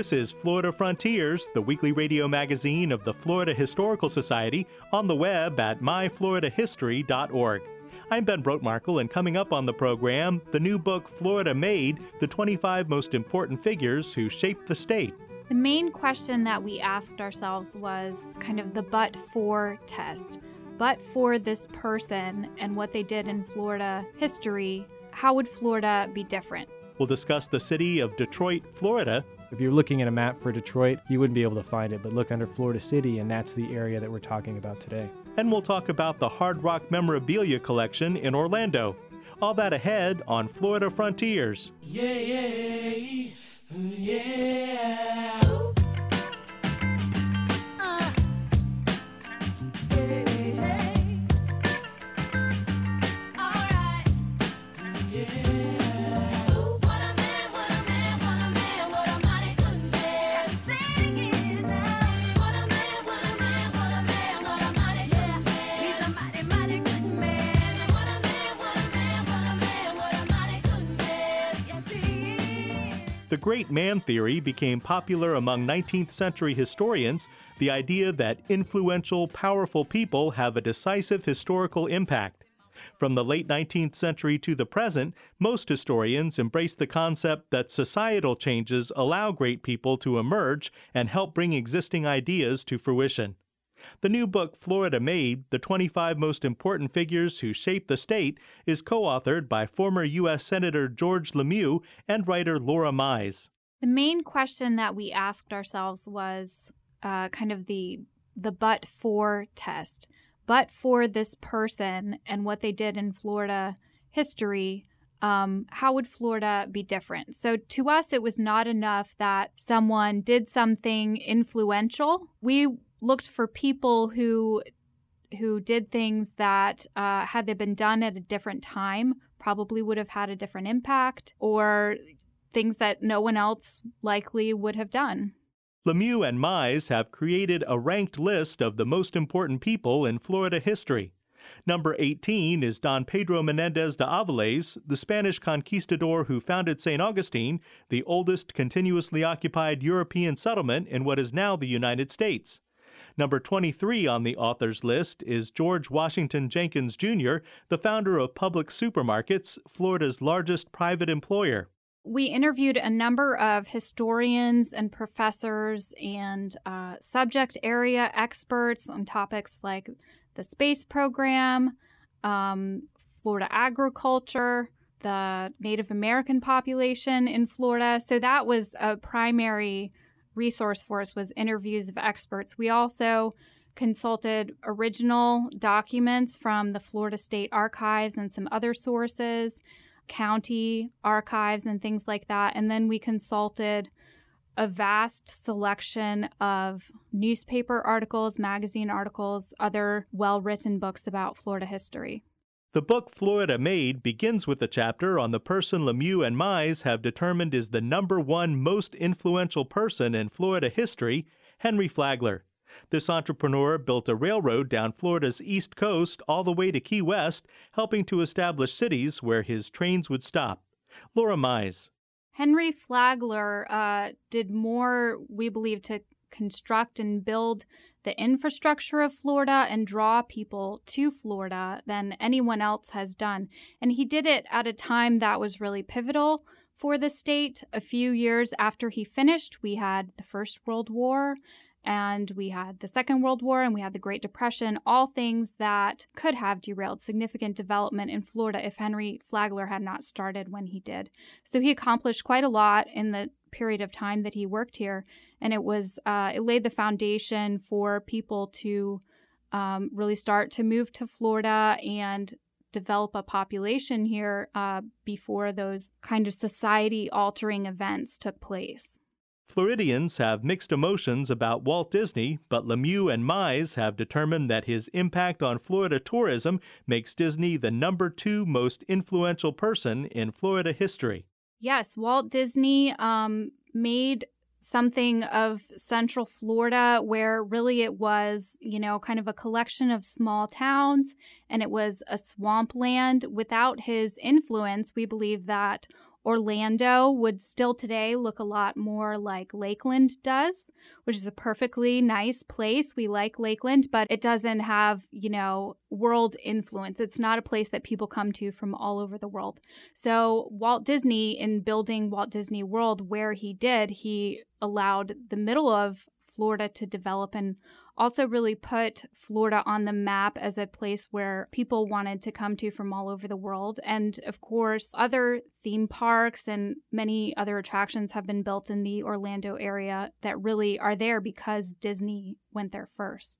This is Florida Frontiers, the weekly radio magazine of the Florida Historical Society, on the web at myfloridahistory.org. I'm Ben Brotemarkle, and coming up on the program, the new book Florida Made The 25 Most Important Figures Who Shaped the State. The main question that we asked ourselves was kind of the but for test. But for this person and what they did in Florida history, how would Florida be different? We'll discuss the city of Detroit, Florida, if you're looking at a map for Detroit, you wouldn't be able to find it, but look under Florida City, and that's the area that we're talking about today. And we'll talk about the Hard Rock Memorabilia Collection in Orlando. All that ahead on Florida Frontiers. Yeah, yeah, yeah. The great man theory became popular among 19th century historians, the idea that influential, powerful people have a decisive historical impact. From the late 19th century to the present, most historians embrace the concept that societal changes allow great people to emerge and help bring existing ideas to fruition. The new book, Florida Made The 25 Most Important Figures Who Shaped the State, is co authored by former U.S. Senator George Lemieux and writer Laura Mize. The main question that we asked ourselves was uh, kind of the, the but for test. But for this person and what they did in Florida history, um, how would Florida be different? So to us, it was not enough that someone did something influential. We looked for people who who did things that uh, had they been done at a different time probably would have had a different impact or things that no one else likely would have done. Lemieux and Mize have created a ranked list of the most important people in Florida history. Number 18 is Don Pedro Menendez de Aviles, the Spanish conquistador who founded St. Augustine, the oldest continuously occupied European settlement in what is now the United States. Number 23 on the authors list is George Washington Jenkins Jr., the founder of Publix Supermarkets, Florida's largest private employer. We interviewed a number of historians and professors and uh, subject area experts on topics like the space program, um, Florida agriculture, the Native American population in Florida. So that was a primary resource for us was interviews of experts. We also consulted original documents from the Florida State Archives and some other sources, county archives, and things like that. And then we consulted a vast selection of newspaper articles, magazine articles, other well written books about Florida history. The book Florida Made begins with a chapter on the person Lemieux and Mize have determined is the number one most influential person in Florida history, Henry Flagler. This entrepreneur built a railroad down Florida's east coast all the way to Key West, helping to establish cities where his trains would stop. Laura Mize. Henry Flagler uh, did more, we believe, to construct and build the infrastructure of Florida and draw people to Florida than anyone else has done. And he did it at a time that was really pivotal for the state. A few years after he finished, we had the First World War and we had the Second World War and we had the Great Depression, all things that could have derailed significant development in Florida if Henry Flagler had not started when he did. So he accomplished quite a lot in the period of time that he worked here, and it was uh, it laid the foundation for people to um, really start to move to Florida and develop a population here uh, before those kind of society altering events took place. Floridians have mixed emotions about Walt Disney, but Lemieux and Mize have determined that his impact on Florida tourism makes Disney the number two most influential person in Florida history. Yes, Walt Disney um, made something of Central Florida where really it was, you know, kind of a collection of small towns and it was a swampland. Without his influence, we believe that Orlando would still today look a lot more like Lakeland does, which is a perfectly nice place. We like Lakeland, but it doesn't have, you know, world influence. It's not a place that people come to from all over the world. So, Walt Disney, in building Walt Disney World where he did, he allowed the middle of Florida to develop and also really put Florida on the map as a place where people wanted to come to from all over the world. And of course, other theme parks and many other attractions have been built in the Orlando area that really are there because Disney went there first.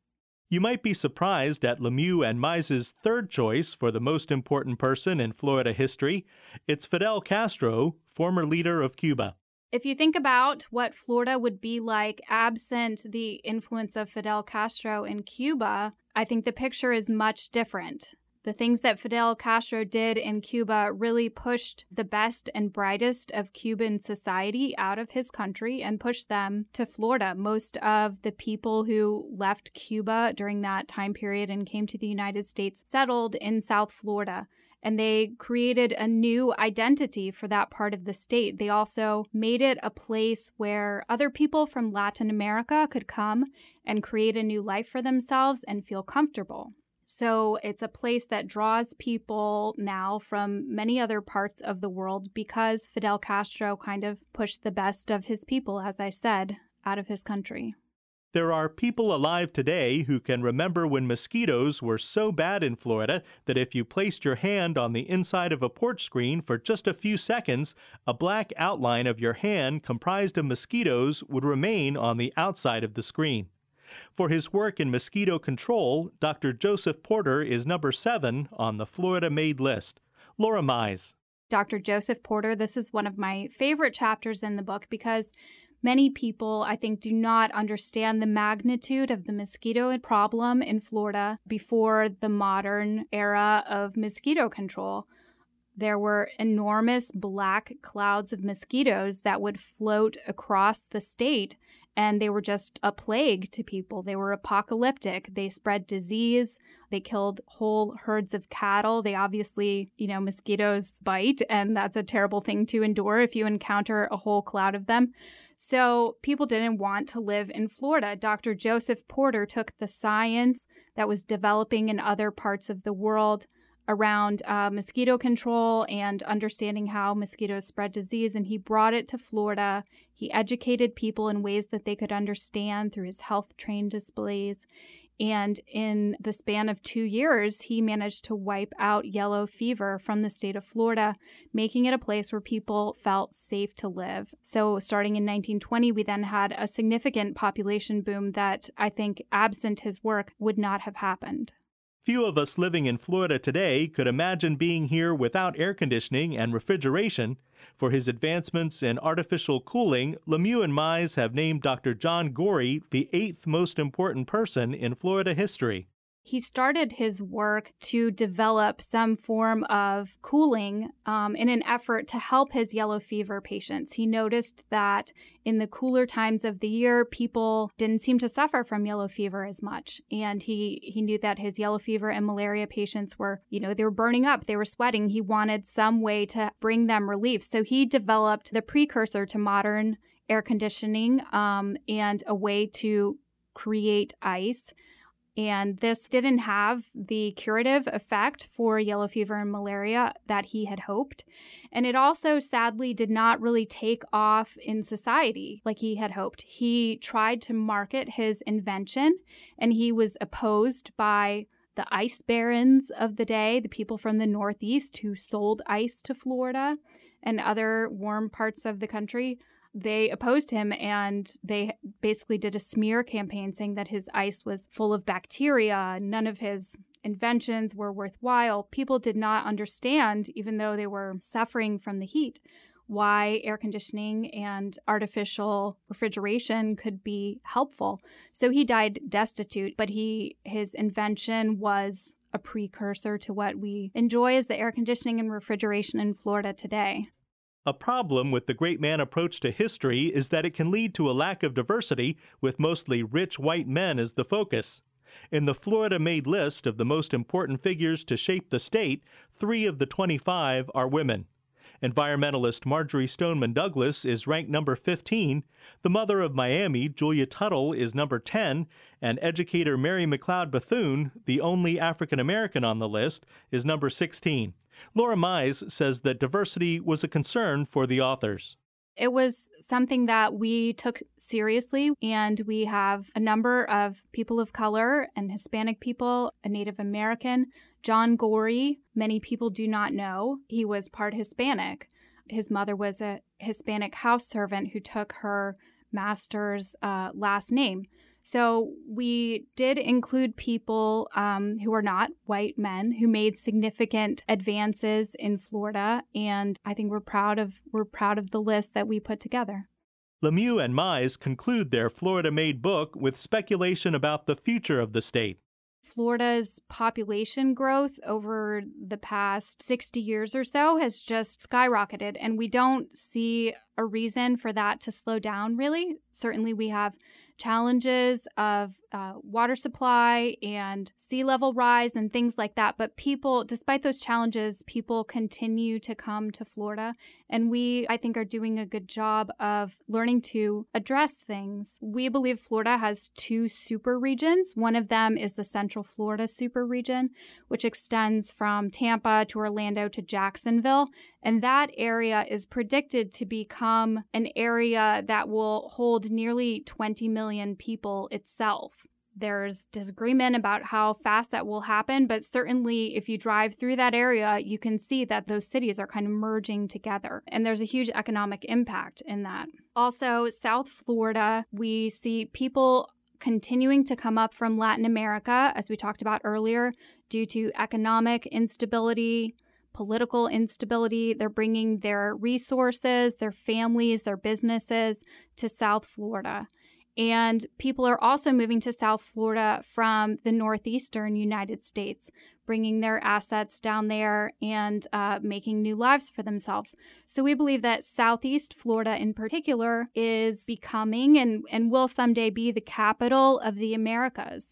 You might be surprised at Lemieux and Mize's third choice for the most important person in Florida history. It's Fidel Castro, former leader of Cuba. If you think about what Florida would be like absent the influence of Fidel Castro in Cuba, I think the picture is much different. The things that Fidel Castro did in Cuba really pushed the best and brightest of Cuban society out of his country and pushed them to Florida. Most of the people who left Cuba during that time period and came to the United States settled in South Florida and they created a new identity for that part of the state. They also made it a place where other people from Latin America could come and create a new life for themselves and feel comfortable. So it's a place that draws people now from many other parts of the world because Fidel Castro kind of pushed the best of his people, as I said, out of his country. There are people alive today who can remember when mosquitoes were so bad in Florida that if you placed your hand on the inside of a porch screen for just a few seconds, a black outline of your hand comprised of mosquitoes would remain on the outside of the screen. For his work in mosquito control, Dr. Joseph Porter is number seven on the Florida Made list. Laura Mize. Dr. Joseph Porter, this is one of my favorite chapters in the book because Many people, I think, do not understand the magnitude of the mosquito problem in Florida before the modern era of mosquito control. There were enormous black clouds of mosquitoes that would float across the state, and they were just a plague to people. They were apocalyptic. They spread disease. They killed whole herds of cattle. They obviously, you know, mosquitoes bite, and that's a terrible thing to endure if you encounter a whole cloud of them. So people didn't want to live in Florida. Dr. Joseph Porter took the science that was developing in other parts of the world around uh, mosquito control and understanding how mosquitoes spread disease, and he brought it to Florida. He educated people in ways that they could understand through his health train displays. And in the span of two years, he managed to wipe out yellow fever from the state of Florida, making it a place where people felt safe to live. So, starting in 1920, we then had a significant population boom that I think, absent his work, would not have happened. Few of us living in Florida today could imagine being here without air conditioning and refrigeration. For his advancements in artificial cooling, Lemieux and Mize have named Dr. John Gorrie the eighth most important person in Florida history. He started his work to develop some form of cooling um, in an effort to help his yellow fever patients. He noticed that in the cooler times of the year, people didn't seem to suffer from yellow fever as much. And he, he knew that his yellow fever and malaria patients were, you know, they were burning up, they were sweating. He wanted some way to bring them relief. So he developed the precursor to modern air conditioning um, and a way to create ice and this didn't have the curative effect for yellow fever and malaria that he had hoped. And it also sadly did not really take off in society like he had hoped. He tried to market his invention and he was opposed by the ice barons of the day, the people from the Northeast who sold ice to Florida and other warm parts of the country they opposed him and they basically did a smear campaign saying that his ice was full of bacteria. None of his inventions were worthwhile, people did not understand, even though they were suffering from the heat, why air conditioning and artificial refrigeration could be helpful. So he died destitute, but he his invention was a precursor to what we enjoy as the air conditioning and refrigeration in Florida today. A problem with the great man approach to history is that it can lead to a lack of diversity, with mostly rich white men as the focus. In the Florida made list of the most important figures to shape the state, three of the 25 are women. Environmentalist Marjory Stoneman Douglas is ranked number 15, the mother of Miami, Julia Tuttle, is number 10, and educator Mary McLeod Bethune, the only African American on the list, is number 16. Laura Mize says that diversity was a concern for the authors. It was something that we took seriously, and we have a number of people of color and Hispanic people, a Native American. John Gorrie, many people do not know. He was part Hispanic. His mother was a Hispanic house servant who took her master's uh, last name. So we did include people um, who are not white men who made significant advances in Florida, and I think we're proud of we're proud of the list that we put together. Lemieux and Mize conclude their Florida made book with speculation about the future of the state. Florida's population growth over the past 60 years or so has just skyrocketed, and we don't see a reason for that to slow down, really. Certainly, we have challenges of uh, water supply and sea level rise and things like that. But people, despite those challenges, people continue to come to Florida. And we, I think, are doing a good job of learning to address things. We believe Florida has two super regions. One of them is the Central Florida super region, which extends from Tampa to Orlando to Jacksonville. And that area is predicted to become an area that will hold nearly 20 million people itself. There's disagreement about how fast that will happen, but certainly if you drive through that area, you can see that those cities are kind of merging together. And there's a huge economic impact in that. Also, South Florida, we see people continuing to come up from Latin America, as we talked about earlier, due to economic instability, political instability. They're bringing their resources, their families, their businesses to South Florida. And people are also moving to South Florida from the northeastern United States, bringing their assets down there and uh, making new lives for themselves. So we believe that Southeast Florida, in particular, is becoming and, and will someday be the capital of the Americas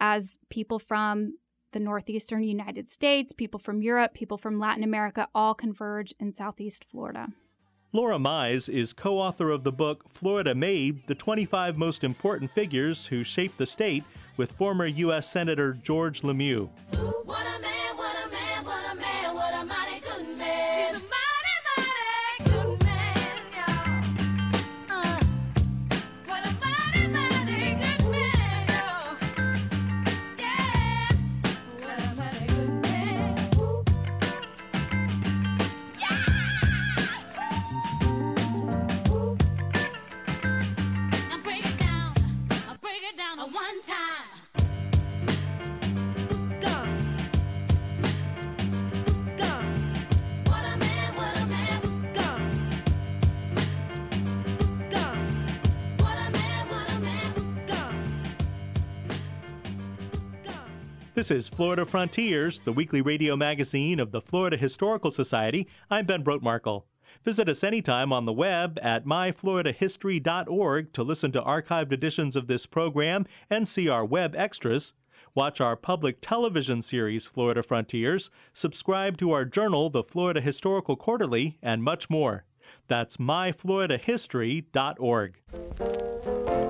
as people from the northeastern United States, people from Europe, people from Latin America all converge in southeast Florida. Laura Mize is co author of the book Florida Made The 25 Most Important Figures Who Shaped the State with former U.S. Senator George Lemieux. This is Florida Frontiers, the weekly radio magazine of the Florida Historical Society. I'm Ben Brotemarkle. Visit us anytime on the web at myfloridahistory.org to listen to archived editions of this program and see our web extras. Watch our public television series, Florida Frontiers, subscribe to our journal, the Florida Historical Quarterly, and much more. That's myfloridahistory.org.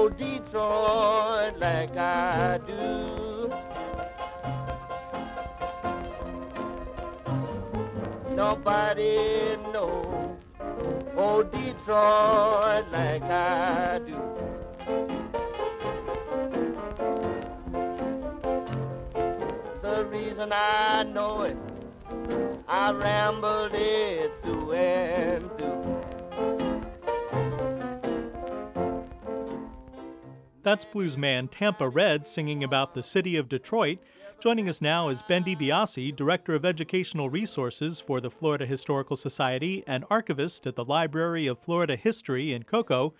old Detroit like I do. Nobody know old oh, Detroit like I do. The reason I know it I rambled it through and That's bluesman Tampa Red singing about the city of Detroit. Joining us now is Ben DiBiase, Director of Educational Resources for the Florida Historical Society and archivist at the Library of Florida History in Cocoa.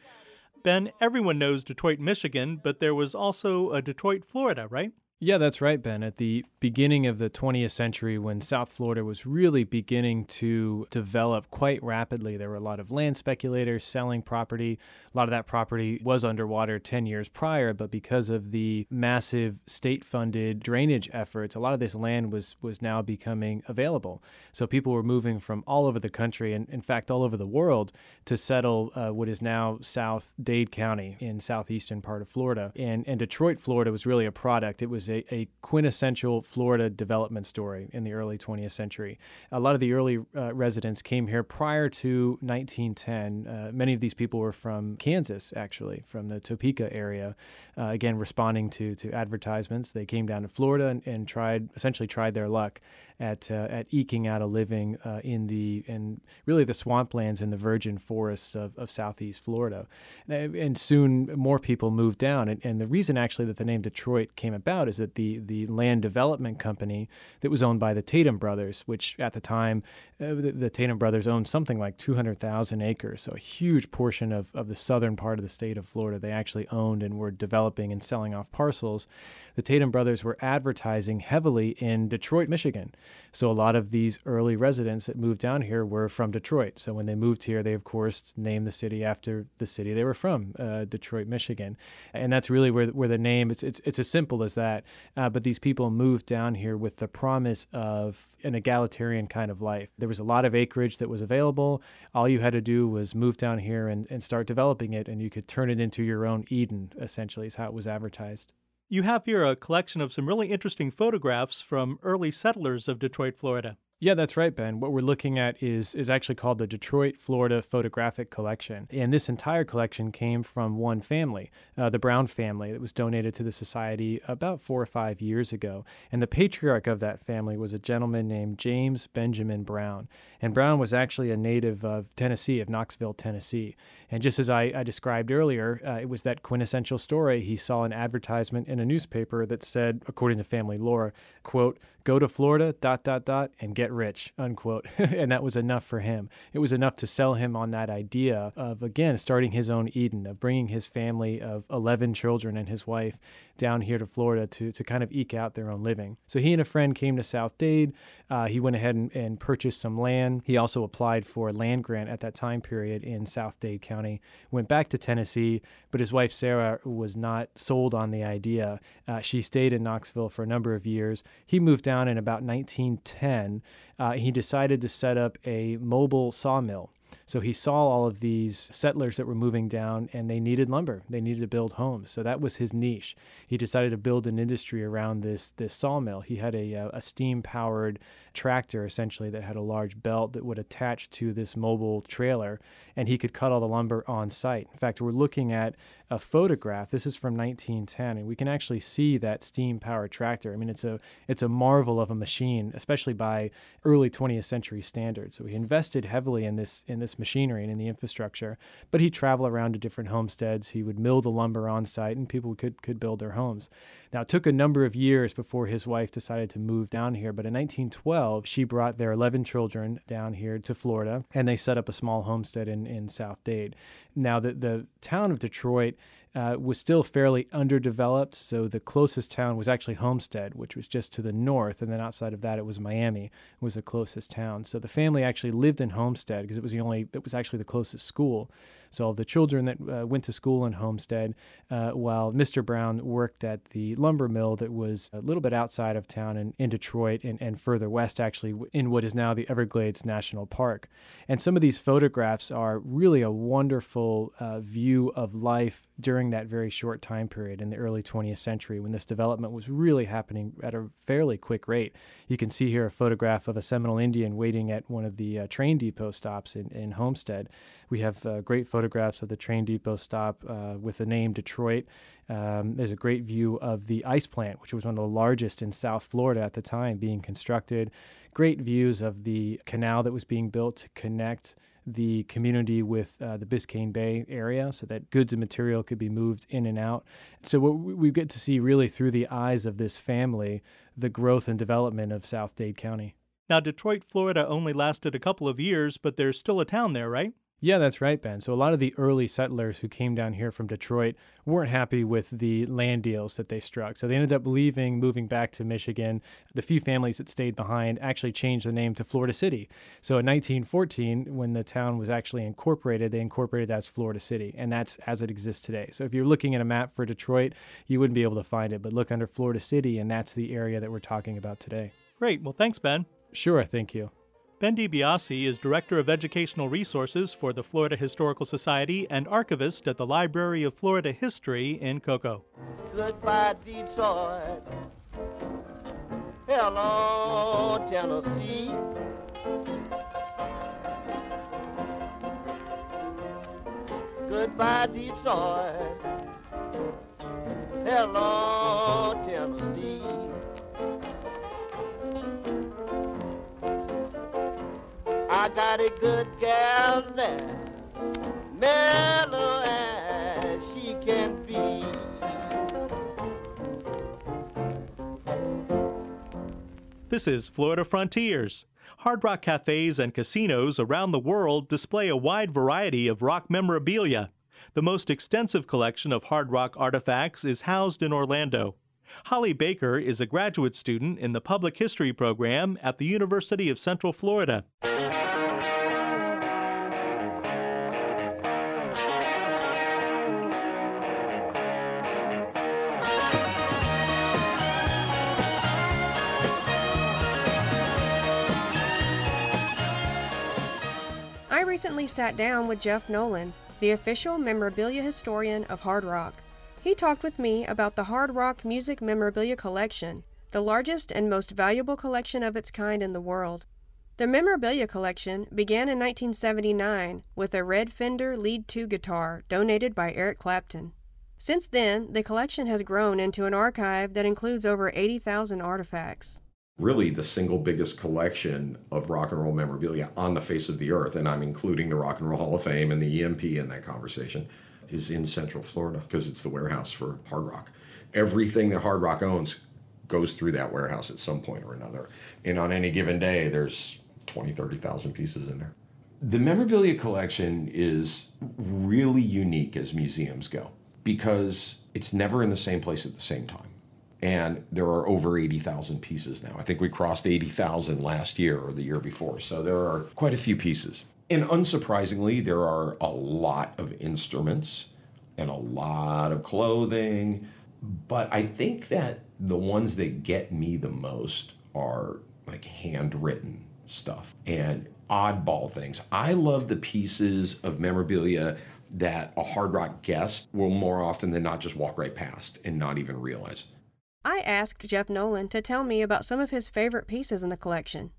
Ben, everyone knows Detroit, Michigan, but there was also a Detroit, Florida, right? Yeah, that's right, Ben. At the beginning of the 20th century, when South Florida was really beginning to develop quite rapidly, there were a lot of land speculators selling property. A lot of that property was underwater 10 years prior, but because of the massive state funded drainage efforts, a lot of this land was, was now becoming available. So people were moving from all over the country, and in fact, all over the world, to settle uh, what is now South Dade County in southeastern part of Florida. And, and Detroit, Florida was really a product. It was a, a quintessential Florida development story in the early 20th century. A lot of the early uh, residents came here prior to 1910. Uh, many of these people were from Kansas, actually, from the Topeka area. Uh, again, responding to to advertisements, they came down to Florida and, and tried essentially tried their luck at uh, at eking out a living uh, in the in really the swamplands and the virgin forests of, of southeast Florida, and soon more people moved down. And, and the reason actually that the name Detroit came about is that the the land development company that was owned by the Tatum brothers, which at the time uh, the, the, Tatum brothers owned something like 200,000 acres, so a huge portion of, of the southern part of the state of Florida they actually owned and were developing and selling off parcels. The Tatum brothers were advertising heavily in Detroit, Michigan. So a lot of these early residents that moved down here were from Detroit. So when they moved here, they of course named the city after the city they were from, uh, Detroit, Michigan, and that's really where where the name. It's it's it's as simple as that. Uh, but these people moved down here with the promise of an egalitarian kind of life. There was a lot of acreage that was available. All you had to do was move down here and, and start developing it, and you could turn it into your own Eden, essentially, is how it was advertised. You have here a collection of some really interesting photographs from early settlers of Detroit, Florida. Yeah, that's right, Ben. What we're looking at is is actually called the Detroit, Florida Photographic Collection, and this entire collection came from one family, uh, the Brown family, that was donated to the society about four or five years ago. And the patriarch of that family was a gentleman named James Benjamin Brown, and Brown was actually a native of Tennessee, of Knoxville, Tennessee. And just as I, I described earlier, uh, it was that quintessential story. He saw an advertisement in a newspaper that said, according to family lore, "quote Go to Florida, dot dot dot, and get rich, unquote. and that was enough for him. It was enough to sell him on that idea of, again, starting his own Eden, of bringing his family of 11 children and his wife down here to Florida to, to kind of eke out their own living. So he and a friend came to South Dade. Uh, he went ahead and, and purchased some land. He also applied for a land grant at that time period in South Dade County, went back to Tennessee, but his wife Sarah was not sold on the idea. Uh, she stayed in Knoxville for a number of years. He moved down in about 1910 uh, he decided to set up a mobile sawmill. So he saw all of these settlers that were moving down and they needed lumber. They needed to build homes. So that was his niche. He decided to build an industry around this this sawmill. He had a, uh, a steam powered tractor essentially that had a large belt that would attach to this mobile trailer and he could cut all the lumber on site. In fact, we're looking at a photograph. This is from 1910 and we can actually see that steam powered tractor. I mean, it's a it's a marvel of a machine, especially by early 20th century standards. So he invested heavily in this in this machinery and in the infrastructure. But he'd travel around to different homesteads. He would mill the lumber on site, and people could could build their homes. Now, it took a number of years before his wife decided to move down here, but in 1912, she brought their 11 children down here to Florida, and they set up a small homestead in in South Dade. Now, the the town of Detroit uh, was still fairly underdeveloped. So the closest town was actually Homestead, which was just to the north, and then outside of that, it was Miami was the closest town. So the family actually lived in Homestead because it was the only it was actually the closest school. So all the children that uh, went to school in Homestead, uh, while Mr. Brown worked at the lumber mill that was a little bit outside of town in, in Detroit and, and further west, actually in what is now the Everglades National Park. And some of these photographs are really a wonderful uh, view of life during that very short time period in the early 20th century when this development was really happening at a fairly quick rate. You can see here a photograph of a Seminole Indian waiting at one of the uh, train depot stops in, in Homestead. We have uh, great photos photographs of the train depot stop uh, with the name Detroit. Um, there's a great view of the ice plant, which was one of the largest in South Florida at the time, being constructed. Great views of the canal that was being built to connect the community with uh, the Biscayne Bay area so that goods and material could be moved in and out. So, what we get to see really through the eyes of this family the growth and development of South Dade County. Now, Detroit, Florida only lasted a couple of years, but there's still a town there, right? Yeah, that's right, Ben. So a lot of the early settlers who came down here from Detroit weren't happy with the land deals that they struck. So they ended up leaving, moving back to Michigan. The few families that stayed behind actually changed the name to Florida City. So in 1914, when the town was actually incorporated, they incorporated as Florida City, and that's as it exists today. So if you're looking at a map for Detroit, you wouldn't be able to find it, but look under Florida City, and that's the area that we're talking about today. Great. Well, thanks, Ben. Sure, thank you. Ben DiBiase is Director of Educational Resources for the Florida Historical Society and archivist at the Library of Florida History in Cocoa. Goodbye, Detroit. Hello, Tennessee. Goodbye, Detroit. Hello, Tennessee. I got a good gal there, mellow as she can be. This is Florida Frontiers. Hard Rock cafes and casinos around the world display a wide variety of rock memorabilia. The most extensive collection of hard rock artifacts is housed in Orlando. Holly Baker is a graduate student in the Public History program at the University of Central Florida. Recently sat down with Jeff Nolan, the official memorabilia historian of Hard Rock. He talked with me about the Hard Rock Music Memorabilia Collection, the largest and most valuable collection of its kind in the world. The memorabilia collection began in 1979 with a red Fender Lead 2 guitar donated by Eric Clapton. Since then, the collection has grown into an archive that includes over 80,000 artifacts. Really the single biggest collection of rock and roll memorabilia on the face of the earth, and I'm including the Rock and Roll Hall of Fame and the EMP in that conversation, is in Central Florida because it's the warehouse for Hard Rock. Everything that Hard Rock owns goes through that warehouse at some point or another. And on any given day, there's 20, 30,000 pieces in there. The memorabilia collection is really unique as museums go because it's never in the same place at the same time and there are over 80,000 pieces now. I think we crossed 80,000 last year or the year before, so there are quite a few pieces. And unsurprisingly, there are a lot of instruments and a lot of clothing, but I think that the ones that get me the most are like handwritten stuff and oddball things. I love the pieces of memorabilia that a hard rock guest will more often than not just walk right past and not even realize. I asked Jeff Nolan to tell me about some of his favorite pieces in the collection.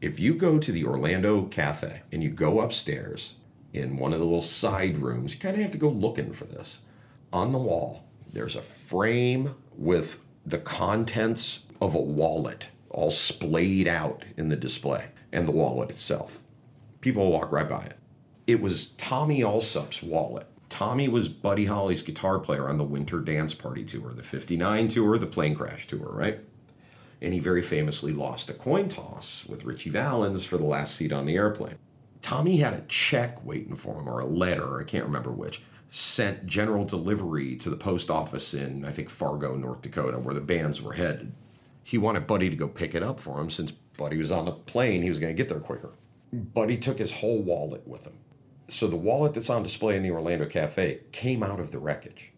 If you go to the Orlando Cafe and you go upstairs in one of the little side rooms, you kind of have to go looking for this. On the wall, there's a frame with the contents of a wallet all splayed out in the display and the wallet itself. People walk right by it. It was Tommy Allsup's wallet. Tommy was Buddy Holly's guitar player on the Winter Dance Party tour, the 59 tour, the Plane Crash tour, right? And he very famously lost a coin toss with Ritchie Valens for the last seat on the airplane. Tommy had a check waiting for him, or a letter, I can't remember which, sent general delivery to the post office in, I think, Fargo, North Dakota, where the bands were headed. He wanted Buddy to go pick it up for him since Buddy was on the plane, he was going to get there quicker. Buddy took his whole wallet with him. So the wallet that's on display in the Orlando Cafe came out of the wreckage.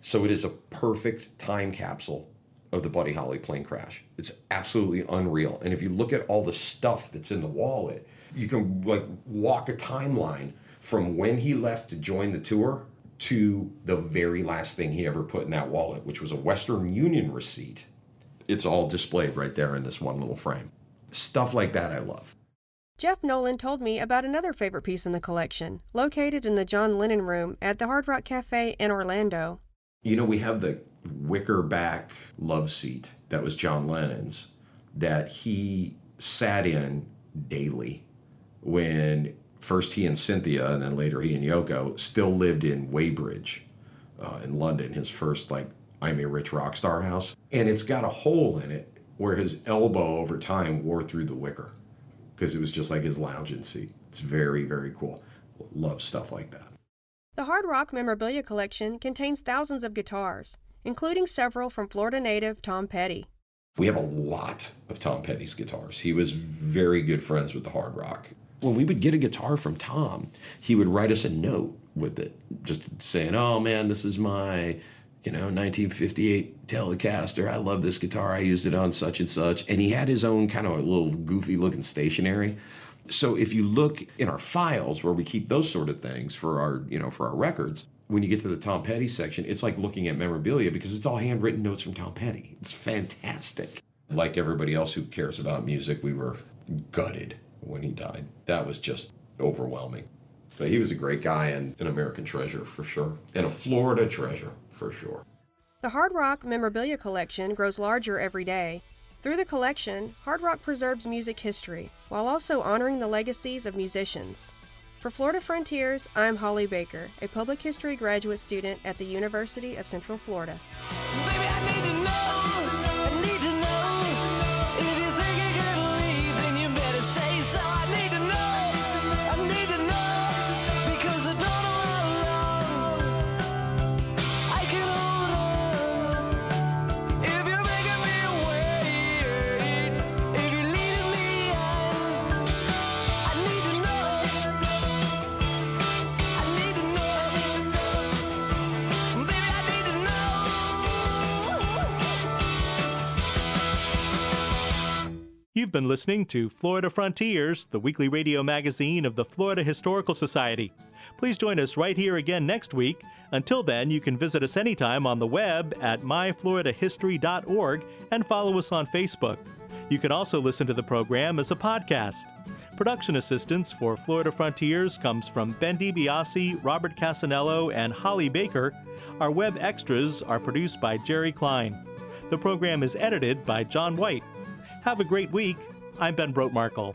So it is a perfect time capsule of the Buddy Holly plane crash. It's absolutely unreal. And if you look at all the stuff that's in the wallet, you can like walk a timeline from when he left to join the tour to the very last thing he ever put in that wallet, which was a Western Union receipt. It's all displayed right there in this one little frame. Stuff like that I love. Jeff Nolan told me about another favorite piece in the collection, located in the John Lennon Room at the Hard Rock Cafe in Orlando. You know, we have the wicker back love seat that was John Lennon's that he sat in daily when first he and Cynthia and then later he and Yoko still lived in Weybridge uh, in London, his first like I'm a rich rock star house. And it's got a hole in it where his elbow over time wore through the wicker because it was just like his lounging seat. It's very, very cool. Love stuff like that. The Hard Rock Memorabilia Collection contains thousands of guitars, including several from Florida native Tom Petty. We have a lot of Tom Petty's guitars. He was very good friends with the Hard Rock. When we would get a guitar from Tom, he would write us a note with it, just saying, "Oh man, this is my, you know, 1958 Telecaster. I love this guitar. I used it on such and such." And he had his own kind of a little goofy looking stationery. So if you look in our files where we keep those sort of things for our, you know, for our records, when you get to the Tom Petty section, it's like looking at memorabilia because it's all handwritten notes from Tom Petty. It's fantastic. Like everybody else who cares about music, we were gutted when he died. That was just overwhelming. But he was a great guy and an American treasure for sure, and a Florida treasure for sure. The Hard Rock Memorabilia Collection grows larger every day. Through the collection, Hard Rock preserves music history while also honoring the legacies of musicians. For Florida Frontiers, I'm Holly Baker, a public history graduate student at the University of Central Florida. You've been listening to Florida Frontiers, the weekly radio magazine of the Florida Historical Society. Please join us right here again next week. Until then, you can visit us anytime on the web at myfloridahistory.org and follow us on Facebook. You can also listen to the program as a podcast. Production assistance for Florida Frontiers comes from Ben DiBiase, Robert Cassanello, and Holly Baker. Our web extras are produced by Jerry Klein. The program is edited by John White. Have a great week. I'm Ben Brotemarkle.